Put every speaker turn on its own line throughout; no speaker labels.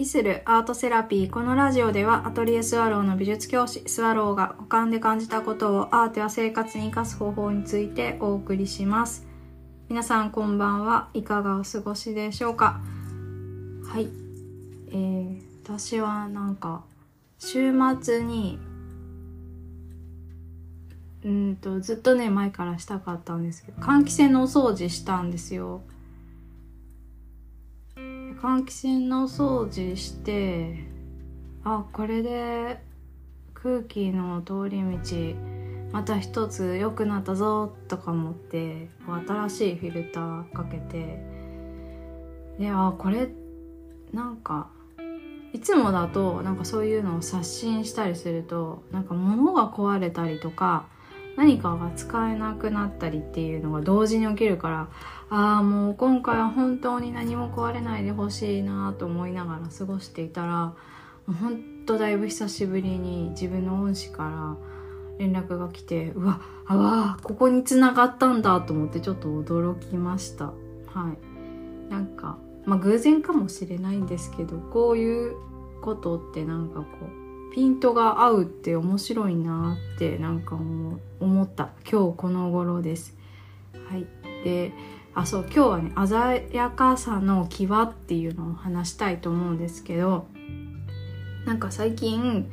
ビスルアートセラピー。このラジオではアトリエスワローの美術教師スワローが五感で感じたことをアートや生活に生かす方法についてお送りします。皆さんこんばんは。いかがお過ごしでしょうか？はい。えー、私はなんか週末にうんとずっとね前からしたかったんですけど換気扇のお掃除したんですよ。換気扇の掃除してあこれで空気の通り道また一つ良くなったぞとか思って新しいフィルターかけてであこれなんかいつもだとなんかそういうのを刷新したりするとなんか物が壊れたりとか何かが使えなくなったりっていうのが同時に起きるからああもう今回は本当に何も壊れないでほしいなと思いながら過ごしていたらほんとだいぶ久しぶりに自分の恩師から連絡が来てうわあわここに繋がったんだと思ってちょっと驚きました。はい。なんかまあ偶然かもしれないんですけどこういうことってなんかこうピントが合うって面白いなってなんか思った今日この頃です。はい。で、あ、そう、今日はね、鮮やかさの際っていうのを話したいと思うんですけど、なんか最近、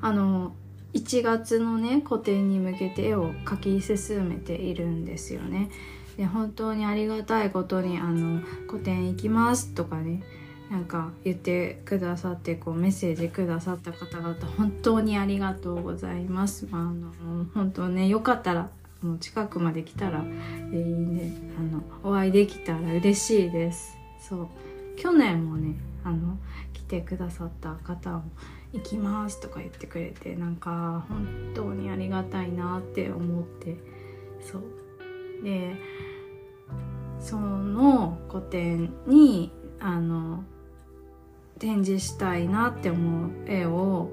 あの、1月のね、個展に向けて絵を描き進めているんですよね。で、本当にありがたいことに、あの、個展行きますとかね、なんか言ってくださってこうメッセージくださった方々本当にありがとうございます。まあ、あの本当ねよかったらもう近くまで来たら、えー、ねあのお会いできたら嬉しいです。そう去年もねあの来てくださった方も行きますとか言ってくれてなんか本当にありがたいなって思ってそうでその個展にあの展示したいなって思う絵を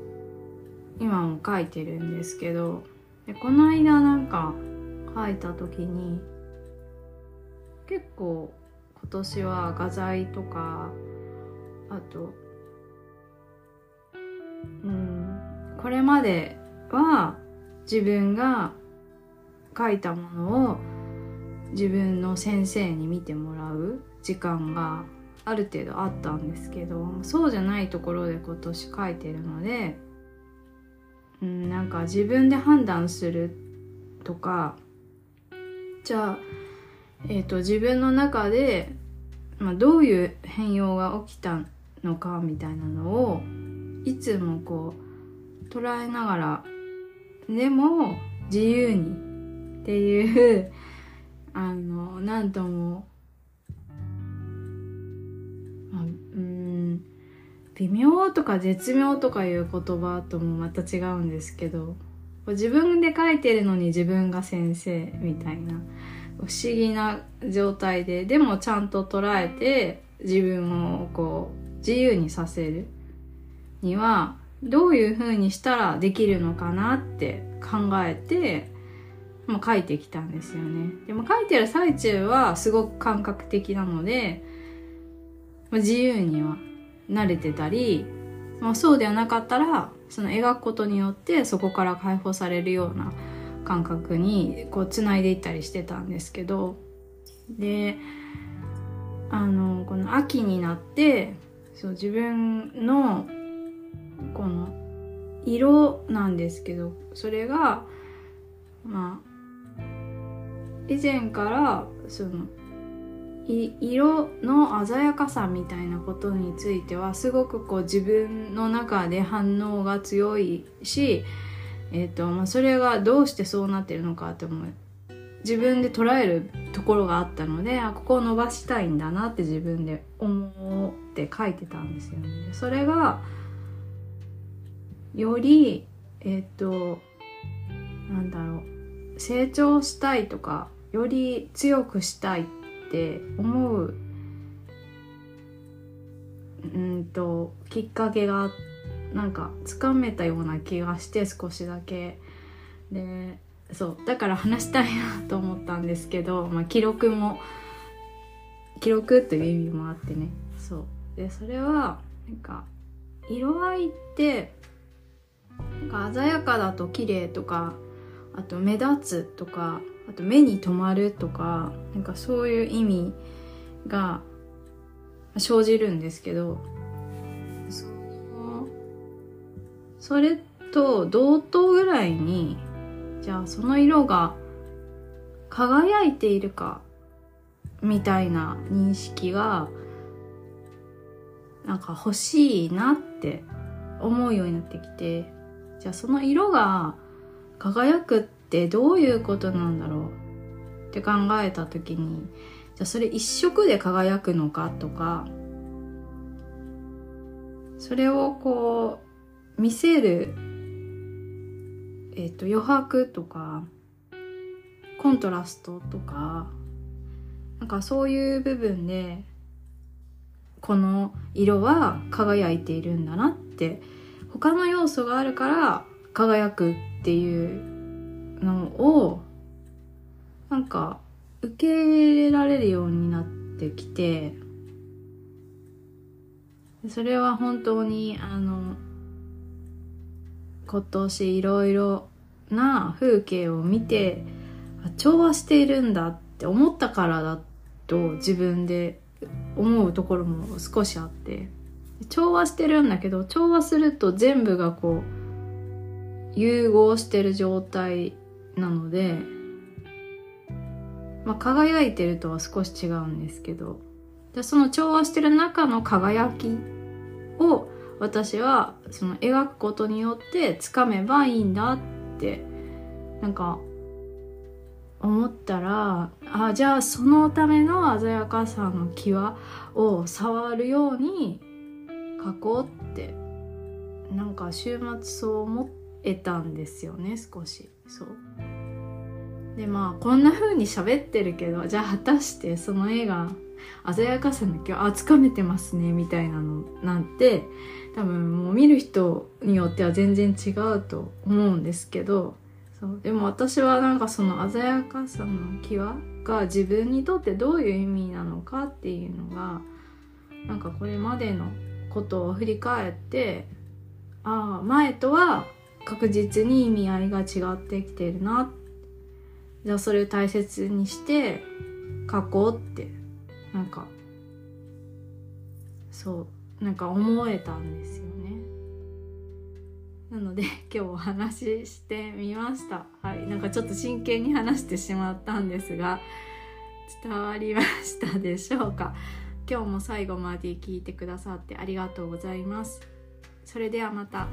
今も描いてるんですけどでこの間なんか描いた時に結構今年は画材とかあとうんこれまでは自分が描いたものを自分の先生に見てもらう時間がある程度あったんですけどそうじゃないところで今年書いてるので、うん、なんか自分で判断するとかじゃあ、えーと、自分の中で、まあ、どういう変容が起きたのかみたいなのをいつもこう捉えながらでも自由にっていうあの何ともあ、うん微妙とか絶妙とかいう言葉ともまた違うんですけど自分で書いてるのに自分が先生みたいな不思議な状態ででもちゃんと捉えて自分をこう自由にさせるにはどういう風にしたらできるのかなって考えてもう書いてきたんですよね。でも書いてる最中はすごく感覚的なので自由には慣れてたり、まあ、そうではなかったらその描くことによってそこから解放されるような感覚にこう繋いでいったりしてたんですけど。であのこの秋になってそう自分のこの色なんですけどそれがまあ以前からその色の鮮やかさみたいなことについてはすごくこう自分の中で反応が強いし、えーとまあ、それがどうしてそうなってるのかって思う自分で捉えるところがあったのであここを伸ばしたいんだなって自分で思って書いてたんですよね。それがよりえっ、ー、となんだろう成長したいとかより強くしたいっって思ううんときっかけがなんかつかめたような気がして少しだけ。でそうだから話したいなと思ったんですけど、まあ、記録も記録という意味もあってね。そう。でそれはなんか色合いってなんか鮮やかだと綺麗とかあと目立つとかあと目に留まるとかなんかそういう意味が生じるんですけどそそれと同等ぐらいにじゃあその色が輝いているかみたいな認識がなんか欲しいなって思うようになってきてじゃあその色が輝くってってどういうことなんだろうって考えた時にじゃあそれ一色で輝くのかとかそれをこう見せるえっ、と余白とかコントラストとかなんかそういう部分でこの色は輝いているんだなって他の要素があるから輝くっていうのをなんか受け入れられるようになってきてそれは本当にあの今年いろいろな風景を見て調和しているんだって思ったからだと自分で思うところも少しあって調和してるんだけど調和すると全部がこう融合してる状態なので、まあ、輝いてるとは少し違うんですけどでその調和してる中の輝きを私はその描くことによってつかめばいいんだってなんか思ったらあじゃあそのための鮮やかさの際を触るように書こうってなんか週末そう思えたんですよね少し。そう。でまあこんな風に喋ってるけどじゃあ果たしてその絵が鮮やかさの際あつかめてますねみたいなのなんて多分もう見る人によっては全然違うと思うんですけどそう。でも私はなんかその鮮やかさの際が自分にとってどういう意味なのかっていうのがなんかこれまでのことを振り返ってああ前とは確実に意味合いが違ってきてるなってじゃあそれを大切にして書こうってなんかそうなんか思えたんですよね。なので 今日お話ししてみました。はい。なんかちょっと真剣に話してしまったんですが伝わりましたでしょうか？今日も最後まで聞いてくださってありがとうございます。それではまた。